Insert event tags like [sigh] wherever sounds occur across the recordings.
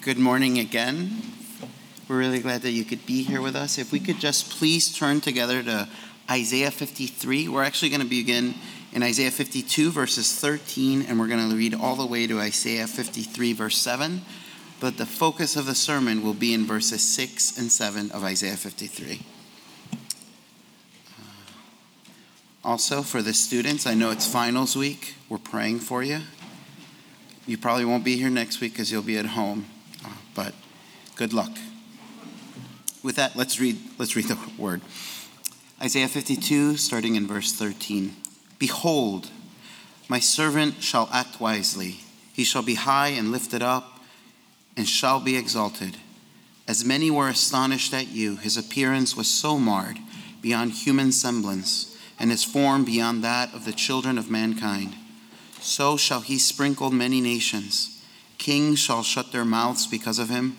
Good morning again. We're really glad that you could be here with us. If we could just please turn together to Isaiah 53. We're actually going to begin in Isaiah 52, verses 13, and we're going to read all the way to Isaiah 53, verse 7. But the focus of the sermon will be in verses 6 and 7 of Isaiah 53. Also, for the students, I know it's finals week. We're praying for you. You probably won't be here next week because you'll be at home, uh, good luck. With that, let's read, let's read the word. Isaiah 52, starting in verse 13. Behold, my servant shall act wisely. He shall be high and lifted up, and shall be exalted. As many were astonished at you, his appearance was so marred beyond human semblance, and his form beyond that of the children of mankind. So shall he sprinkle many nations. Kings shall shut their mouths because of him,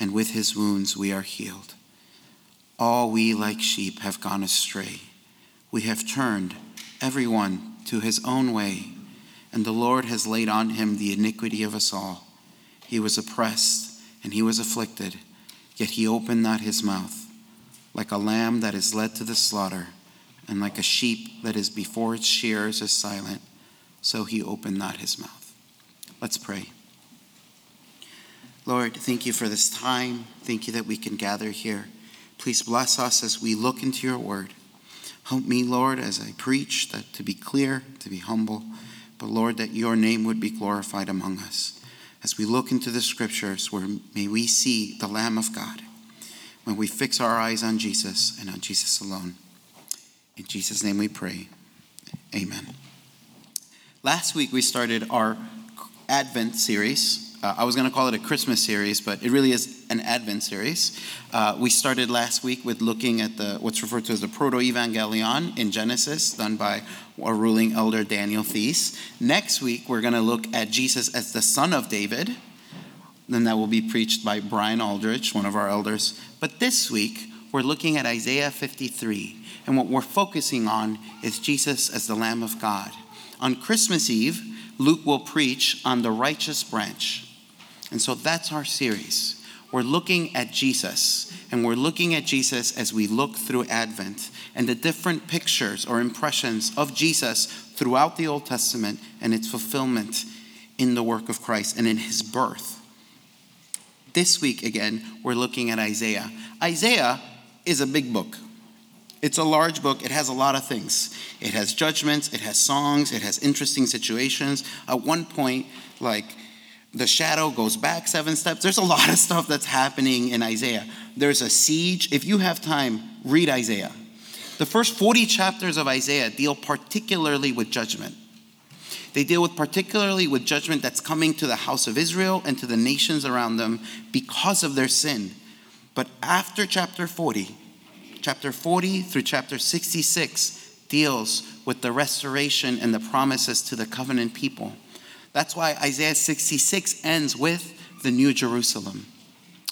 and with his wounds we are healed. All we like sheep have gone astray. We have turned every one to his own way, and the Lord has laid on him the iniquity of us all. He was oppressed and he was afflicted, yet he opened not his mouth. Like a lamb that is led to the slaughter, and like a sheep that is before its shearers is silent so he opened not his mouth. Let's pray. Lord, thank you for this time. Thank you that we can gather here. Please bless us as we look into your word. Help me, Lord, as I preach, that to be clear, to be humble, but Lord, that your name would be glorified among us. As we look into the scriptures, where may we see the Lamb of God, when we fix our eyes on Jesus and on Jesus alone. In Jesus' name we pray. Amen. Last week we started our Advent series. Uh, I was going to call it a Christmas series, but it really is an Advent series. Uh, we started last week with looking at the what's referred to as the Proto-Evangelium in Genesis, done by our ruling elder Daniel Thies. Next week we're going to look at Jesus as the Son of David. Then that will be preached by Brian Aldrich, one of our elders. But this week we're looking at Isaiah 53, and what we're focusing on is Jesus as the Lamb of God. On Christmas Eve, Luke will preach on the righteous branch. And so that's our series. We're looking at Jesus, and we're looking at Jesus as we look through Advent and the different pictures or impressions of Jesus throughout the Old Testament and its fulfillment in the work of Christ and in his birth. This week, again, we're looking at Isaiah. Isaiah is a big book. It's a large book. It has a lot of things. It has judgments, it has songs, it has interesting situations. At one point, like the shadow goes back seven steps. There's a lot of stuff that's happening in Isaiah. There's a siege. If you have time, read Isaiah. The first 40 chapters of Isaiah deal particularly with judgment. They deal with particularly with judgment that's coming to the house of Israel and to the nations around them because of their sin. But after chapter 40, chapter 40 through chapter 66 deals with the restoration and the promises to the covenant people. That's why Isaiah 66 ends with the New Jerusalem.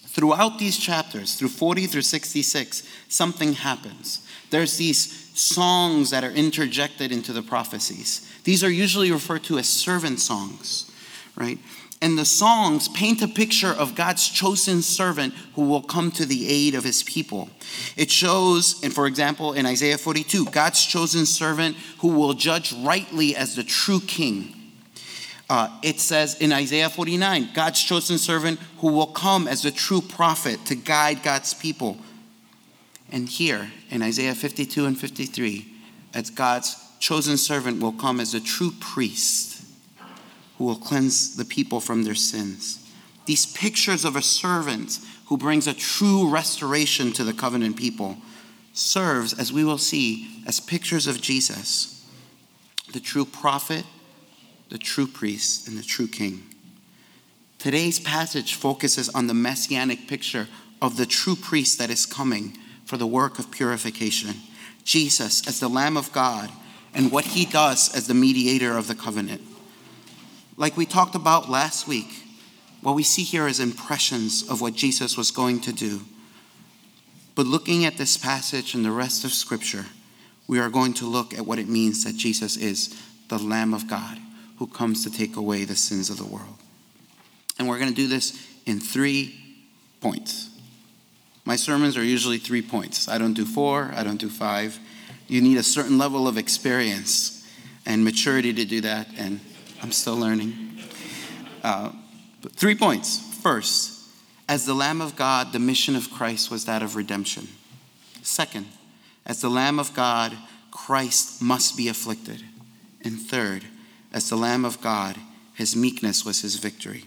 Throughout these chapters, through 40 through 66, something happens. There's these songs that are interjected into the prophecies. These are usually referred to as servant songs, right? And the songs paint a picture of God's chosen servant who will come to the aid of his people. It shows, and for example, in Isaiah 42, God's chosen servant who will judge rightly as the true king. Uh, it says in Isaiah 49, God's chosen servant who will come as a true prophet to guide God's people. And here in Isaiah 52 and 53, as God's chosen servant will come as a true priest who will cleanse the people from their sins. These pictures of a servant who brings a true restoration to the covenant people serves, as we will see, as pictures of Jesus, the true prophet the true priest, and the true king. Today's passage focuses on the messianic picture of the true priest that is coming for the work of purification Jesus as the Lamb of God and what he does as the mediator of the covenant. Like we talked about last week, what we see here is impressions of what Jesus was going to do. But looking at this passage and the rest of Scripture, we are going to look at what it means that Jesus is the Lamb of God who comes to take away the sins of the world. And we're going to do this in three points. My sermons are usually three points. I don't do four, I don't do five. You need a certain level of experience and maturity to do that, and I'm still learning. Uh, three points. First, as the Lamb of God, the mission of Christ was that of redemption. Second, as the Lamb of God, Christ must be afflicted. And third, as the Lamb of God, his meekness was his victory.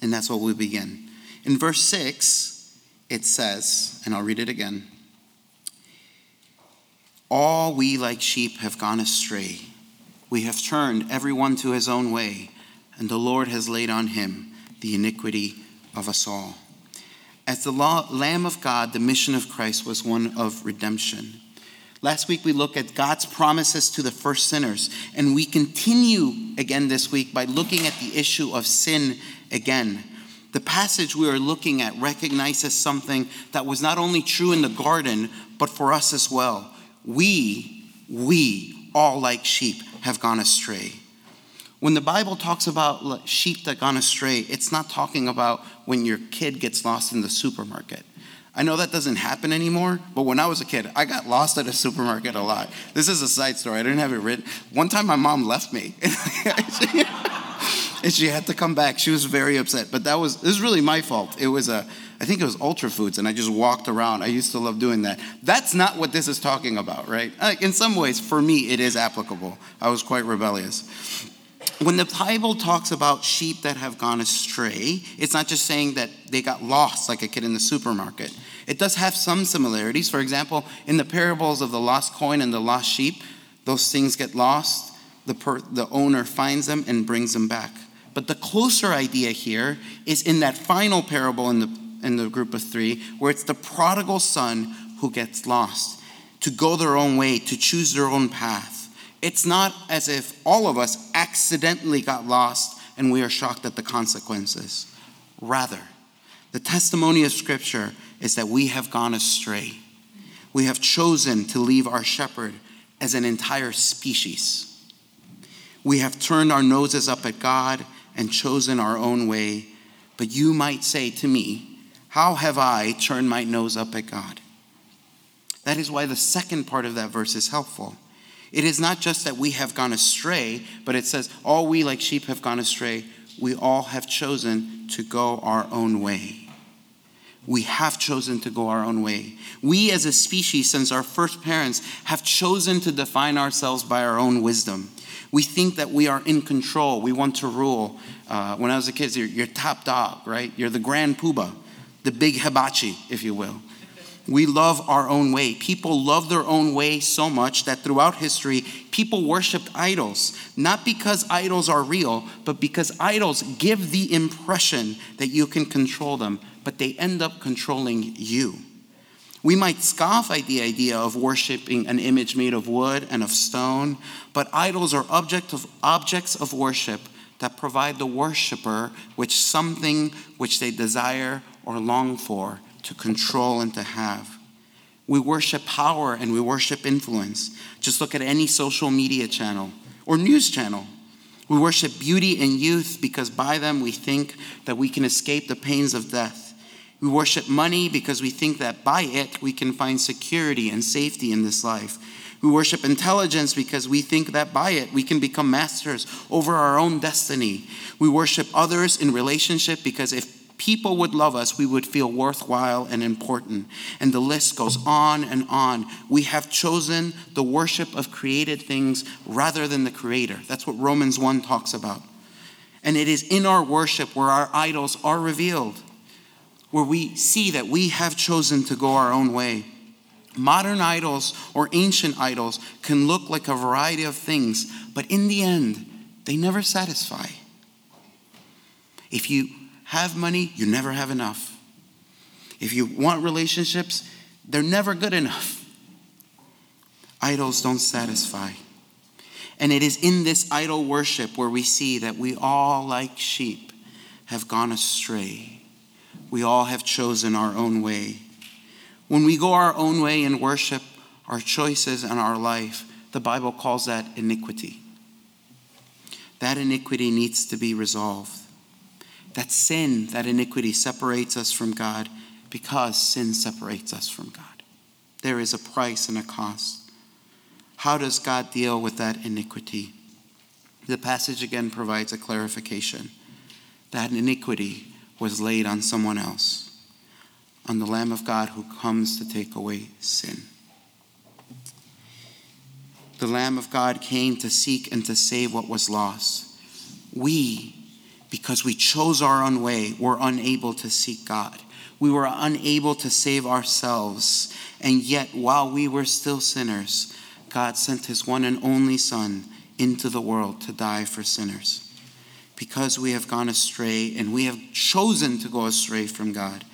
And that's what we begin. In verse 6, it says, and I'll read it again All we like sheep have gone astray. We have turned everyone to his own way, and the Lord has laid on him the iniquity of us all. As the Lamb of God, the mission of Christ was one of redemption. Last week we looked at God's promises to the first sinners, and we continue again this week by looking at the issue of sin again. The passage we are looking at recognizes something that was not only true in the garden, but for us as well. We, we, all like sheep, have gone astray. When the Bible talks about sheep that gone astray, it's not talking about when your kid gets lost in the supermarket. I know that doesn't happen anymore, but when I was a kid, I got lost at a supermarket a lot. This is a side story. I didn't have it written. One time my mom left me. [laughs] and she had to come back. She was very upset. But that was this was really my fault. It was a I think it was Ultra Foods, and I just walked around. I used to love doing that. That's not what this is talking about, right? In some ways, for me, it is applicable. I was quite rebellious when the Bible talks about sheep that have gone astray, it's not just saying that they got lost like a kid in the supermarket. It does have some similarities. For example, in the parables of the lost coin and the lost sheep, those things get lost. The, per, the owner finds them and brings them back. But the closer idea here is in that final parable in the, in the group of three, where it's the prodigal son who gets lost, to go their own way, to choose their own path. It's not as if all of us accidentally got lost and we are shocked at the consequences. Rather, the testimony of Scripture is that we have gone astray. We have chosen to leave our shepherd as an entire species. We have turned our noses up at God and chosen our own way. But you might say to me, How have I turned my nose up at God? That is why the second part of that verse is helpful. It is not just that we have gone astray, but it says, All we like sheep have gone astray. We all have chosen to go our own way. We have chosen to go our own way. We as a species, since our first parents, have chosen to define ourselves by our own wisdom. We think that we are in control. We want to rule. Uh, when I was a kid, you're, you're top dog, right? You're the grand poobah, the big hibachi, if you will. We love our own way. People love their own way so much that throughout history, people worshiped idols, not because idols are real, but because idols give the impression that you can control them, but they end up controlling you. We might scoff at the idea of worshiping an image made of wood and of stone, but idols are object of, objects of worship that provide the worshiper with something which they desire or long for to control and to have. We worship power and we worship influence. Just look at any social media channel or news channel. We worship beauty and youth because by them we think that we can escape the pains of death. We worship money because we think that by it we can find security and safety in this life. We worship intelligence because we think that by it we can become masters over our own destiny. We worship others in relationship because if people would love us, we would feel worthwhile and important. And the list goes on and on. We have chosen the worship of created things rather than the Creator. That's what Romans 1 talks about. And it is in our worship where our idols are revealed, where we see that we have chosen to go our own way. Modern idols or ancient idols can look like a variety of things, but in the end, they never satisfy. If you have money, you never have enough. If you want relationships, they're never good enough. Idols don't satisfy. And it is in this idol worship where we see that we all, like sheep, have gone astray. We all have chosen our own way. When we go our own way in worship, our choices and our life, the Bible calls that iniquity. That iniquity needs to be resolved. That sin, that iniquity separates us from God because sin separates us from God. There is a price and a cost. How does God deal with that iniquity? The passage again provides a clarification. That iniquity was laid on someone else, on the Lamb of God who comes to take away sin. The Lamb of God came to seek and to save what was lost. We because we chose our own way, we were unable to seek God. We were unable to save ourselves. And yet, while we were still sinners, God sent his one and only Son into the world to die for sinners. Because we have gone astray and we have chosen to go astray from God,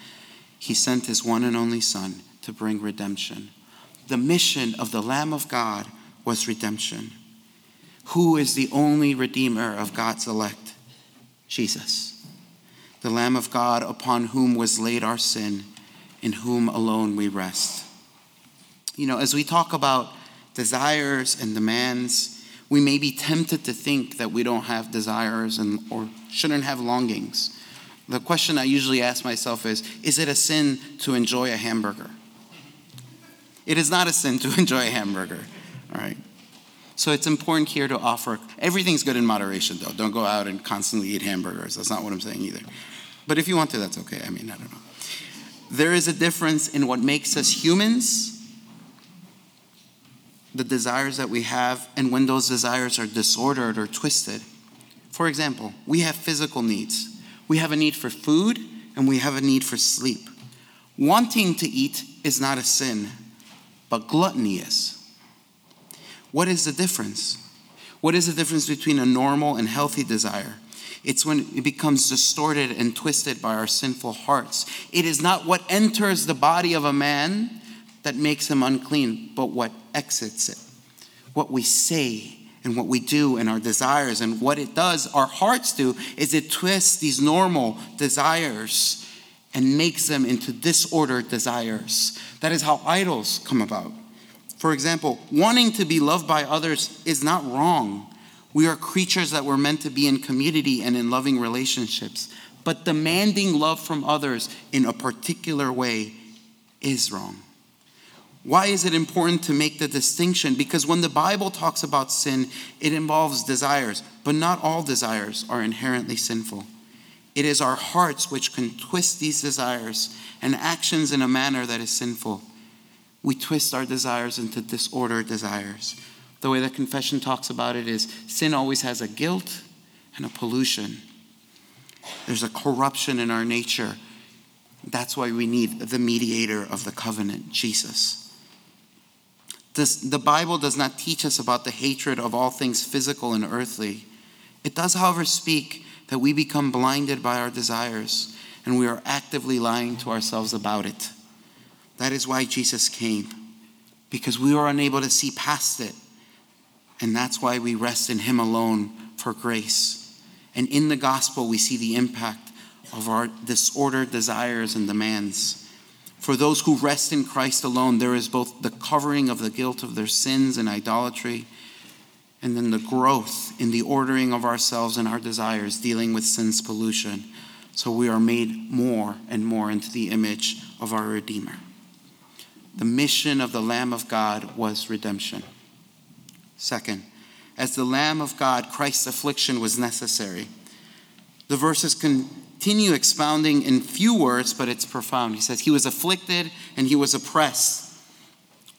he sent his one and only Son to bring redemption. The mission of the Lamb of God was redemption. Who is the only Redeemer of God's elect? Jesus, the Lamb of God upon whom was laid our sin, in whom alone we rest. You know, as we talk about desires and demands, we may be tempted to think that we don't have desires and or shouldn't have longings. The question I usually ask myself is Is it a sin to enjoy a hamburger? It is not a sin to [laughs] enjoy a hamburger, all right? So it's important here to offer everything's good in moderation, though. Don't go out and constantly eat hamburgers. That's not what I'm saying either. But if you want to, that's okay. I mean, I don't know. There is a difference in what makes us humans, the desires that we have, and when those desires are disordered or twisted. For example, we have physical needs. We have a need for food and we have a need for sleep. Wanting to eat is not a sin, but gluttony is. What is the difference? What is the difference between a normal and healthy desire? It's when it becomes distorted and twisted by our sinful hearts. It is not what enters the body of a man that makes him unclean, but what exits it. What we say and what we do and our desires and what it does, our hearts do, is it twists these normal desires and makes them into disordered desires. That is how idols come about. For example, wanting to be loved by others is not wrong. We are creatures that were meant to be in community and in loving relationships. But demanding love from others in a particular way is wrong. Why is it important to make the distinction? Because when the Bible talks about sin, it involves desires, but not all desires are inherently sinful. It is our hearts which can twist these desires and actions in a manner that is sinful we twist our desires into disordered desires. The way that confession talks about it is sin always has a guilt and a pollution. There's a corruption in our nature. That's why we need the mediator of the covenant, Jesus. This, the Bible does not teach us about the hatred of all things physical and earthly. It does, however, speak that we become blinded by our desires and we are actively lying to ourselves about it. That is why Jesus came, because we were unable to see past it. And that's why we rest in Him alone for grace. And in the gospel, we see the impact of our disordered desires and demands. For those who rest in Christ alone, there is both the covering of the guilt of their sins and idolatry, and then the growth in the ordering of ourselves and our desires, dealing with sin's pollution. So we are made more and more into the image of our Redeemer. The mission of the Lamb of God was redemption. Second, as the Lamb of God, Christ's affliction was necessary. The verses continue expounding in few words, but it's profound. He says, He was afflicted and he was oppressed,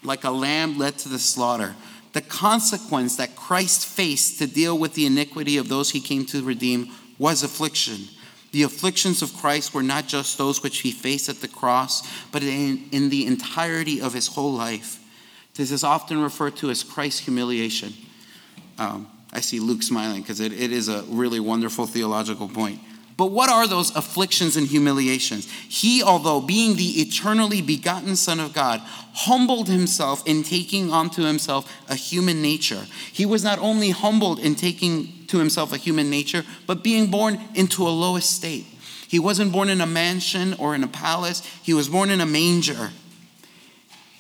like a lamb led to the slaughter. The consequence that Christ faced to deal with the iniquity of those he came to redeem was affliction. The afflictions of Christ were not just those which he faced at the cross, but in, in the entirety of his whole life. This is often referred to as Christ's humiliation. Um, I see Luke smiling because it, it is a really wonderful theological point. But what are those afflictions and humiliations? He, although being the eternally begotten Son of God, humbled himself in taking onto himself a human nature. He was not only humbled in taking to himself a human nature, but being born into a low estate. He wasn't born in a mansion or in a palace, he was born in a manger.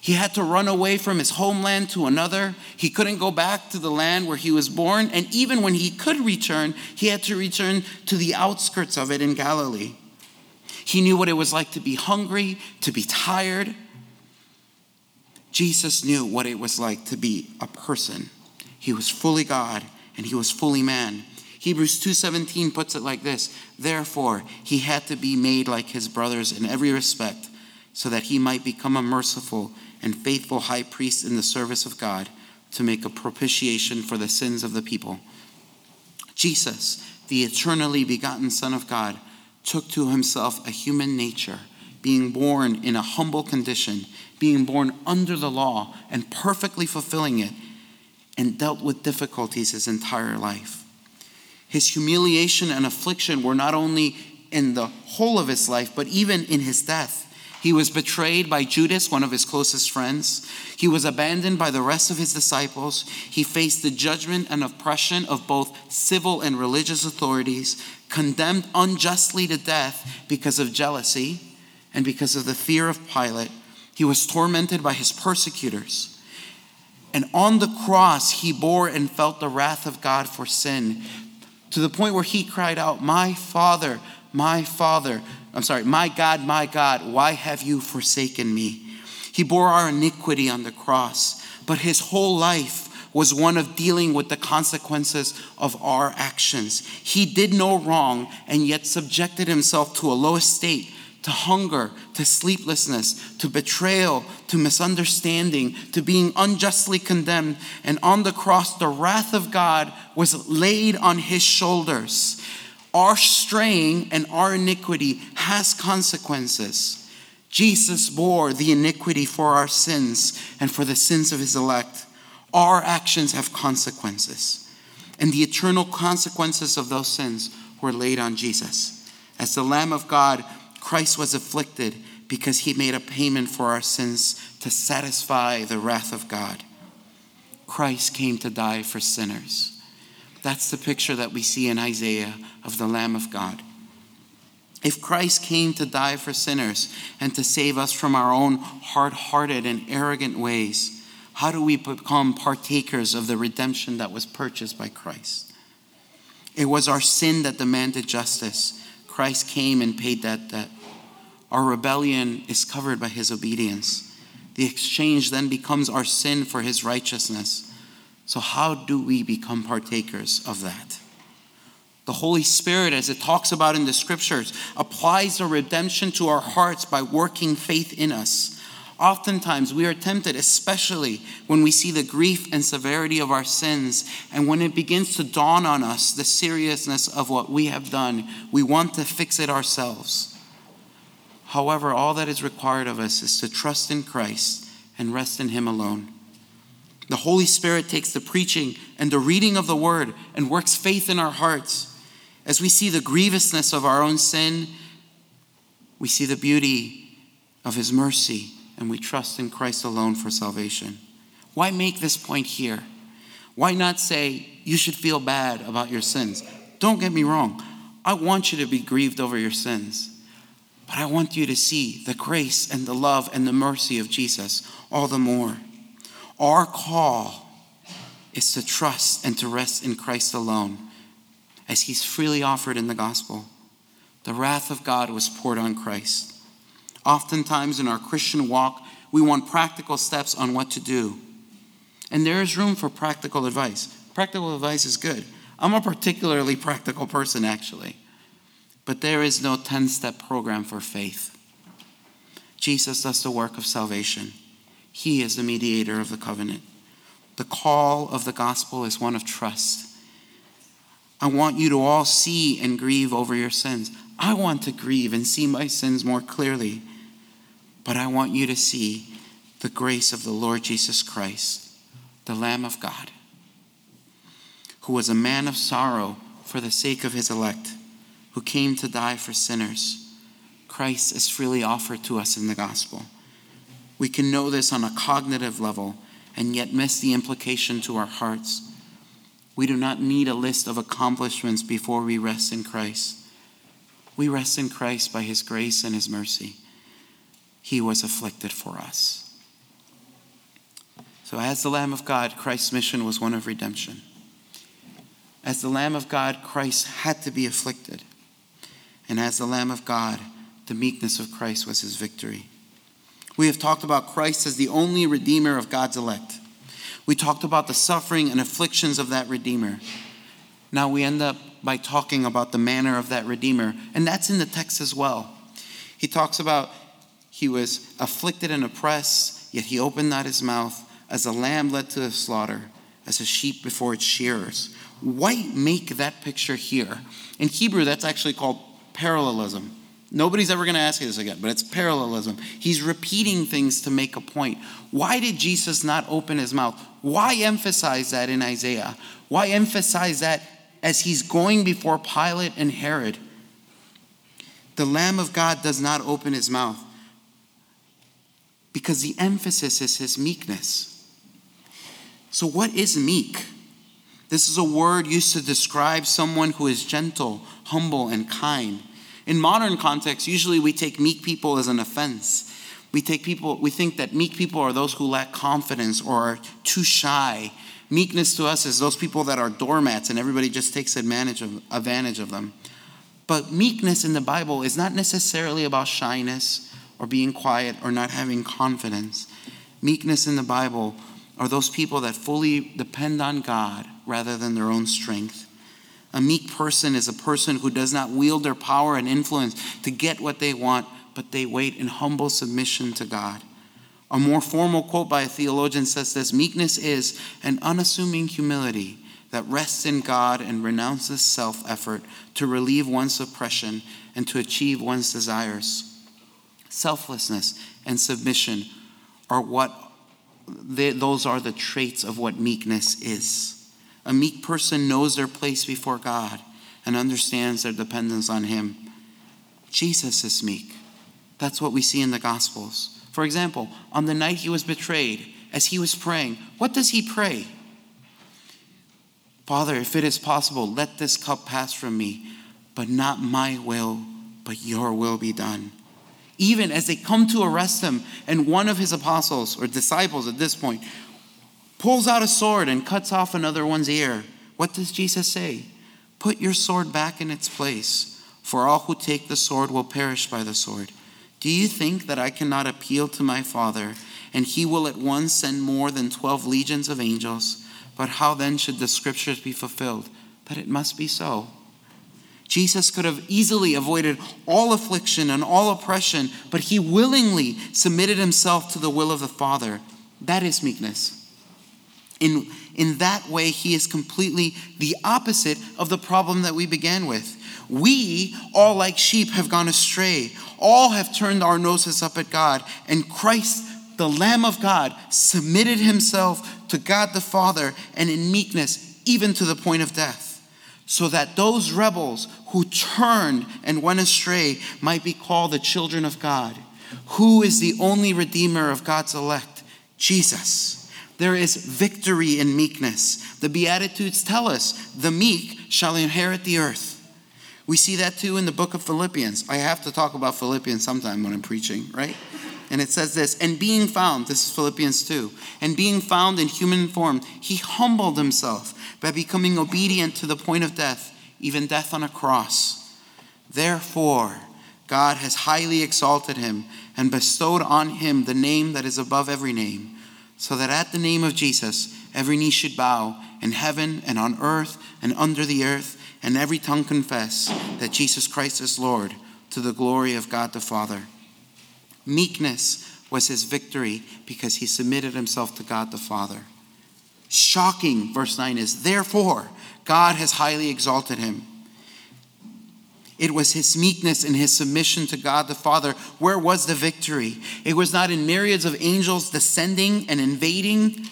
He had to run away from his homeland to another. He couldn't go back to the land where he was born. And even when he could return, he had to return to the outskirts of it in Galilee. He knew what it was like to be hungry, to be tired. Jesus knew what it was like to be a person. He was fully God and he was fully man. Hebrews 2:17 puts it like this: Therefore, he had to be made like his brothers in every respect, so that he might become a merciful and faithful high priest in the service of God to make a propitiation for the sins of the people. Jesus, the eternally begotten Son of God, took to himself a human nature, being born in a humble condition, being born under the law and perfectly fulfilling it, and dealt with difficulties his entire life. His humiliation and affliction were not only in the whole of his life, but even in his death. He was betrayed by Judas, one of his closest friends. He was abandoned by the rest of his disciples. He faced the judgment and oppression of both civil and religious authorities, condemned unjustly to death because of jealousy and because of the fear of Pilate. He was tormented by his persecutors. And on the cross, he bore and felt the wrath of God for sin to the point where he cried out, My Father, my Father, I'm sorry, my God, my God, why have you forsaken me? He bore our iniquity on the cross, but his whole life was one of dealing with the consequences of our actions. He did no wrong and yet subjected himself to a low estate, to hunger, to sleeplessness, to betrayal, to misunderstanding, to being unjustly condemned. And on the cross, the wrath of God was laid on his shoulders. Our straying and our iniquity has consequences. Jesus bore the iniquity for our sins and for the sins of his elect. Our actions have consequences. And the eternal consequences of those sins were laid on Jesus. As the Lamb of God, Christ was afflicted because he made a payment for our sins to satisfy the wrath of God. Christ came to die for sinners. That's the picture that we see in Isaiah of the Lamb of God. If Christ came to die for sinners and to save us from our own hard hearted and arrogant ways, how do we become partakers of the redemption that was purchased by Christ? It was our sin that demanded justice. Christ came and paid that debt. Our rebellion is covered by his obedience. The exchange then becomes our sin for his righteousness. So, how do we become partakers of that? The Holy Spirit, as it talks about in the scriptures, applies the redemption to our hearts by working faith in us. Oftentimes, we are tempted, especially when we see the grief and severity of our sins, and when it begins to dawn on us the seriousness of what we have done, we want to fix it ourselves. However, all that is required of us is to trust in Christ and rest in Him alone. The Holy Spirit takes the preaching and the reading of the word and works faith in our hearts. As we see the grievousness of our own sin, we see the beauty of his mercy and we trust in Christ alone for salvation. Why make this point here? Why not say you should feel bad about your sins? Don't get me wrong. I want you to be grieved over your sins. But I want you to see the grace and the love and the mercy of Jesus all the more. Our call is to trust and to rest in Christ alone, as he's freely offered in the gospel. The wrath of God was poured on Christ. Oftentimes in our Christian walk, we want practical steps on what to do. And there is room for practical advice. Practical advice is good. I'm a particularly practical person, actually. But there is no 10 step program for faith. Jesus does the work of salvation, He is the mediator of the covenant. The call of the gospel is one of trust. I want you to all see and grieve over your sins. I want to grieve and see my sins more clearly. But I want you to see the grace of the Lord Jesus Christ, the Lamb of God, who was a man of sorrow for the sake of his elect, who came to die for sinners. Christ is freely offered to us in the gospel. We can know this on a cognitive level and yet miss the implication to our hearts. We do not need a list of accomplishments before we rest in Christ. We rest in Christ by his grace and his mercy. He was afflicted for us. So, as the Lamb of God, Christ's mission was one of redemption. As the Lamb of God, Christ had to be afflicted. And as the Lamb of God, the meekness of Christ was his victory. We have talked about Christ as the only Redeemer of God's elect. We talked about the suffering and afflictions of that Redeemer. Now we end up by talking about the manner of that Redeemer, and that's in the text as well. He talks about he was afflicted and oppressed, yet he opened not his mouth, as a lamb led to the slaughter, as a sheep before its shearers. Why make that picture here? In Hebrew, that's actually called parallelism. Nobody's ever going to ask you this again, but it's parallelism. He's repeating things to make a point. Why did Jesus not open his mouth? Why emphasize that in Isaiah? Why emphasize that as he's going before Pilate and Herod? The Lamb of God does not open his mouth because the emphasis is his meekness. So, what is meek? This is a word used to describe someone who is gentle, humble, and kind. In modern context, usually we take meek people as an offense. We take people, we think that meek people are those who lack confidence or are too shy. Meekness to us is those people that are doormats and everybody just takes advantage of, advantage of them. But meekness in the Bible is not necessarily about shyness or being quiet or not having confidence. Meekness in the Bible are those people that fully depend on God rather than their own strength. A meek person is a person who does not wield their power and influence to get what they want, but they wait in humble submission to God. A more formal quote by a theologian says this Meekness is an unassuming humility that rests in God and renounces self effort to relieve one's oppression and to achieve one's desires. Selflessness and submission are what they, those are the traits of what meekness is. A meek person knows their place before God and understands their dependence on Him. Jesus is meek. That's what we see in the Gospels. For example, on the night he was betrayed, as he was praying, what does he pray? Father, if it is possible, let this cup pass from me, but not my will, but your will be done. Even as they come to arrest him, and one of his apostles or disciples at this point pulls out a sword and cuts off another one's ear. What does Jesus say? Put your sword back in its place, for all who take the sword will perish by the sword. Do you think that I cannot appeal to my Father, and he will at once send more than twelve legions of angels? But how then should the scriptures be fulfilled? That it must be so. Jesus could have easily avoided all affliction and all oppression, but he willingly submitted himself to the will of the Father. That is meekness. In, in that way, he is completely the opposite of the problem that we began with. We, all like sheep, have gone astray. All have turned our noses up at God. And Christ, the Lamb of God, submitted himself to God the Father and in meekness, even to the point of death, so that those rebels who turned and went astray might be called the children of God. Who is the only Redeemer of God's elect? Jesus. There is victory in meekness. The Beatitudes tell us the meek shall inherit the earth. We see that too in the book of Philippians. I have to talk about Philippians sometime when I'm preaching, right? And it says this, and being found, this is Philippians 2, and being found in human form, he humbled himself by becoming obedient to the point of death, even death on a cross. Therefore, God has highly exalted him and bestowed on him the name that is above every name so that at the name of Jesus, every knee should bow in heaven and on earth and under the earth, and every tongue confess that Jesus Christ is Lord to the glory of God the Father. Meekness was his victory because he submitted himself to God the Father. Shocking, verse 9 is, therefore, God has highly exalted him. It was his meekness and his submission to God the Father. Where was the victory? It was not in myriads of angels descending and invading.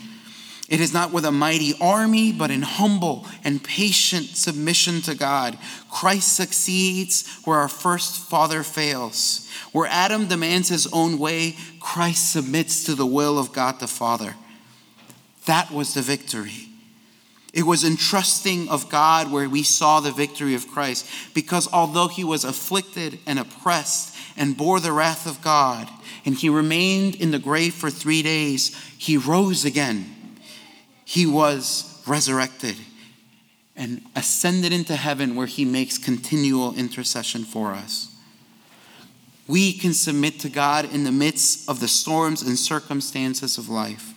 It is not with a mighty army, but in humble and patient submission to God. Christ succeeds where our first father fails. Where Adam demands his own way, Christ submits to the will of God the Father. That was the victory. It was in trusting of God where we saw the victory of Christ. Because although he was afflicted and oppressed and bore the wrath of God, and he remained in the grave for three days, he rose again he was resurrected and ascended into heaven where he makes continual intercession for us. We can submit to God in the midst of the storms and circumstances of life.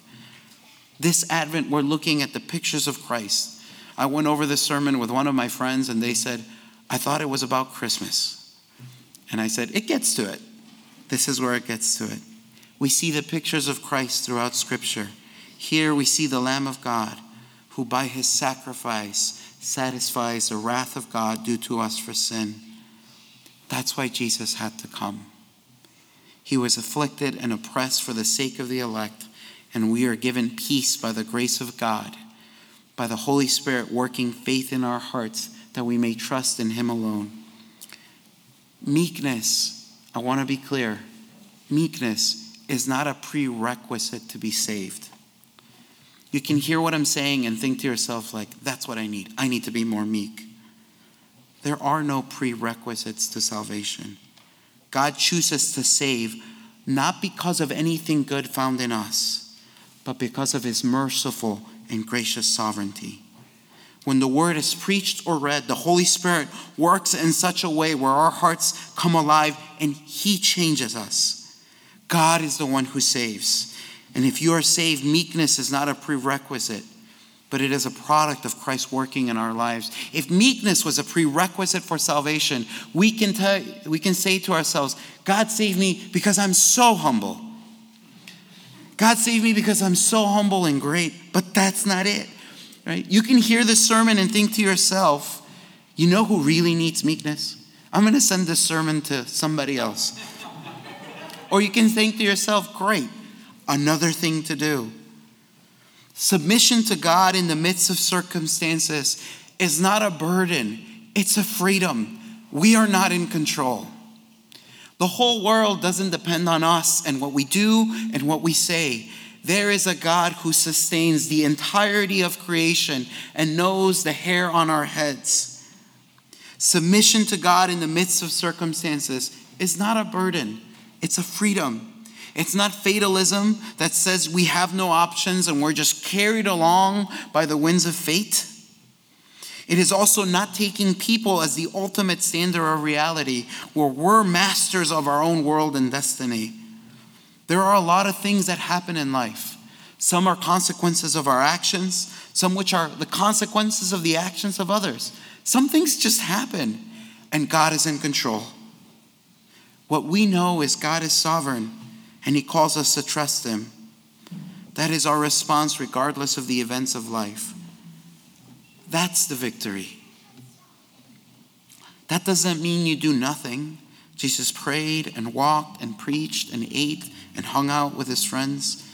This Advent, we're looking at the pictures of Christ. I went over this sermon with one of my friends, and they said, I thought it was about Christmas. And I said, It gets to it. This is where it gets to it. We see the pictures of Christ throughout Scripture. Here we see the Lamb of God, who by his sacrifice satisfies the wrath of God due to us for sin. That's why Jesus had to come. He was afflicted and oppressed for the sake of the elect, and we are given peace by the grace of God, by the Holy Spirit working faith in our hearts that we may trust in Him alone. Meekness, I want to be clear, meekness is not a prerequisite to be saved. You can hear what I'm saying and think to yourself, like, that's what I need. I need to be more meek. There are no prerequisites to salvation. God chooses to save not because of anything good found in us, but because of his merciful and gracious sovereignty. When the word is preached or read, the Holy Spirit works in such a way where our hearts come alive and he changes us. God is the one who saves. And if you are saved, meekness is not a prerequisite, but it is a product of Christ working in our lives. If meekness was a prerequisite for salvation, we can, tell, we can say to ourselves, God saved me because I'm so humble. God saved me because I'm so humble and great, but that's not it. Right? You can hear this sermon and think to yourself, you know who really needs meekness? I'm going to send this sermon to somebody else. [laughs] or you can think to yourself, great, another thing to do. Submission to God in the midst of circumstances is not a burden, it's a freedom. We are not in control. The whole world doesn't depend on us and what we do and what we say. There is a God who sustains the entirety of creation and knows the hair on our heads. Submission to God in the midst of circumstances is not a burden, it's a freedom. It's not fatalism that says we have no options and we're just carried along by the winds of fate. It is also not taking people as the ultimate standard of reality, where we're masters of our own world and destiny. There are a lot of things that happen in life. Some are consequences of our actions, some which are the consequences of the actions of others. Some things just happen, and God is in control. What we know is God is sovereign and He calls us to trust Him. That is our response, regardless of the events of life. That's the victory. That doesn't mean you do nothing. Jesus prayed and walked and preached and ate and hung out with his friends.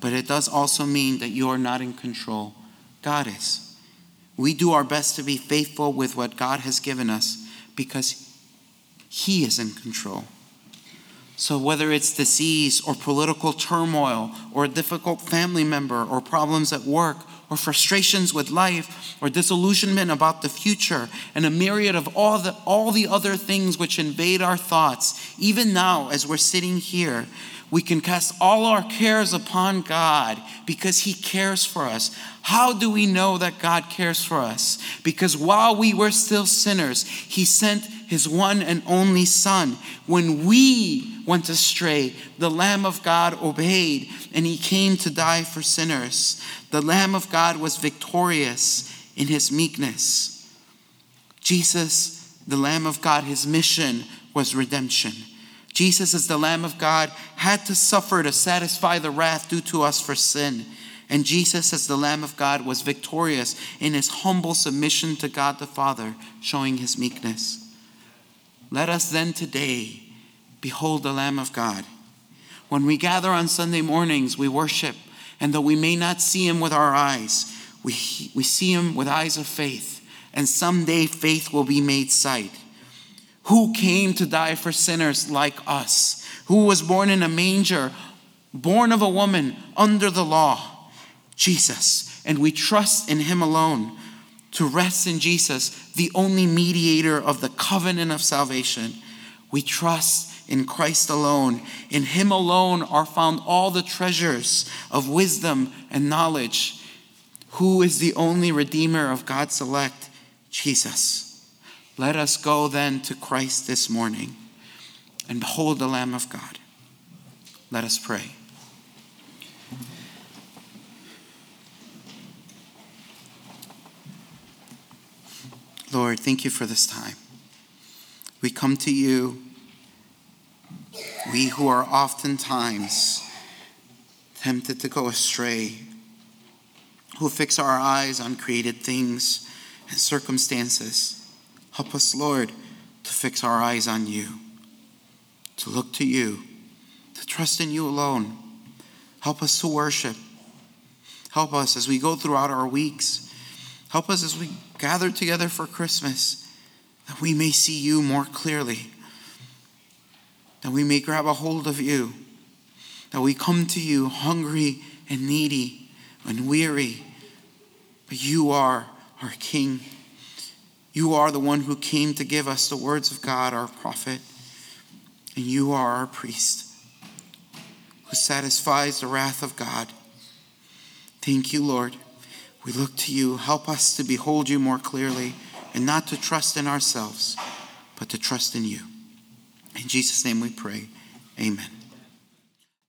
But it does also mean that you are not in control. God is. We do our best to be faithful with what God has given us because He is in control. So, whether it's disease or political turmoil or a difficult family member or problems at work or frustrations with life or disillusionment about the future and a myriad of all the, all the other things which invade our thoughts, even now as we're sitting here, we can cast all our cares upon God because He cares for us. How do we know that God cares for us? Because while we were still sinners, He sent his one and only Son. When we went astray, the Lamb of God obeyed, and he came to die for sinners. The Lamb of God was victorious in his meekness. Jesus, the Lamb of God, his mission was redemption. Jesus, as the Lamb of God, had to suffer to satisfy the wrath due to us for sin. And Jesus, as the Lamb of God, was victorious in his humble submission to God the Father, showing his meekness. Let us then today behold the Lamb of God. When we gather on Sunday mornings, we worship, and though we may not see him with our eyes, we, we see him with eyes of faith, and someday faith will be made sight. Who came to die for sinners like us? Who was born in a manger, born of a woman under the law? Jesus, and we trust in Him alone to rest in Jesus, the only mediator of the covenant of salvation. We trust in Christ alone. In Him alone are found all the treasures of wisdom and knowledge. Who is the only Redeemer of God's elect? Jesus. Let us go then to Christ this morning and behold the Lamb of God. Let us pray. Lord, thank you for this time. We come to you, we who are oftentimes tempted to go astray, who fix our eyes on created things and circumstances. Help us, Lord, to fix our eyes on you, to look to you, to trust in you alone. Help us to worship. Help us as we go throughout our weeks. Help us as we gather together for Christmas that we may see you more clearly, that we may grab a hold of you, that we come to you hungry and needy and weary. But you are our King. You are the one who came to give us the words of God, our prophet. And you are our priest who satisfies the wrath of God. Thank you, Lord. We look to you. Help us to behold you more clearly and not to trust in ourselves, but to trust in you. In Jesus' name we pray. Amen.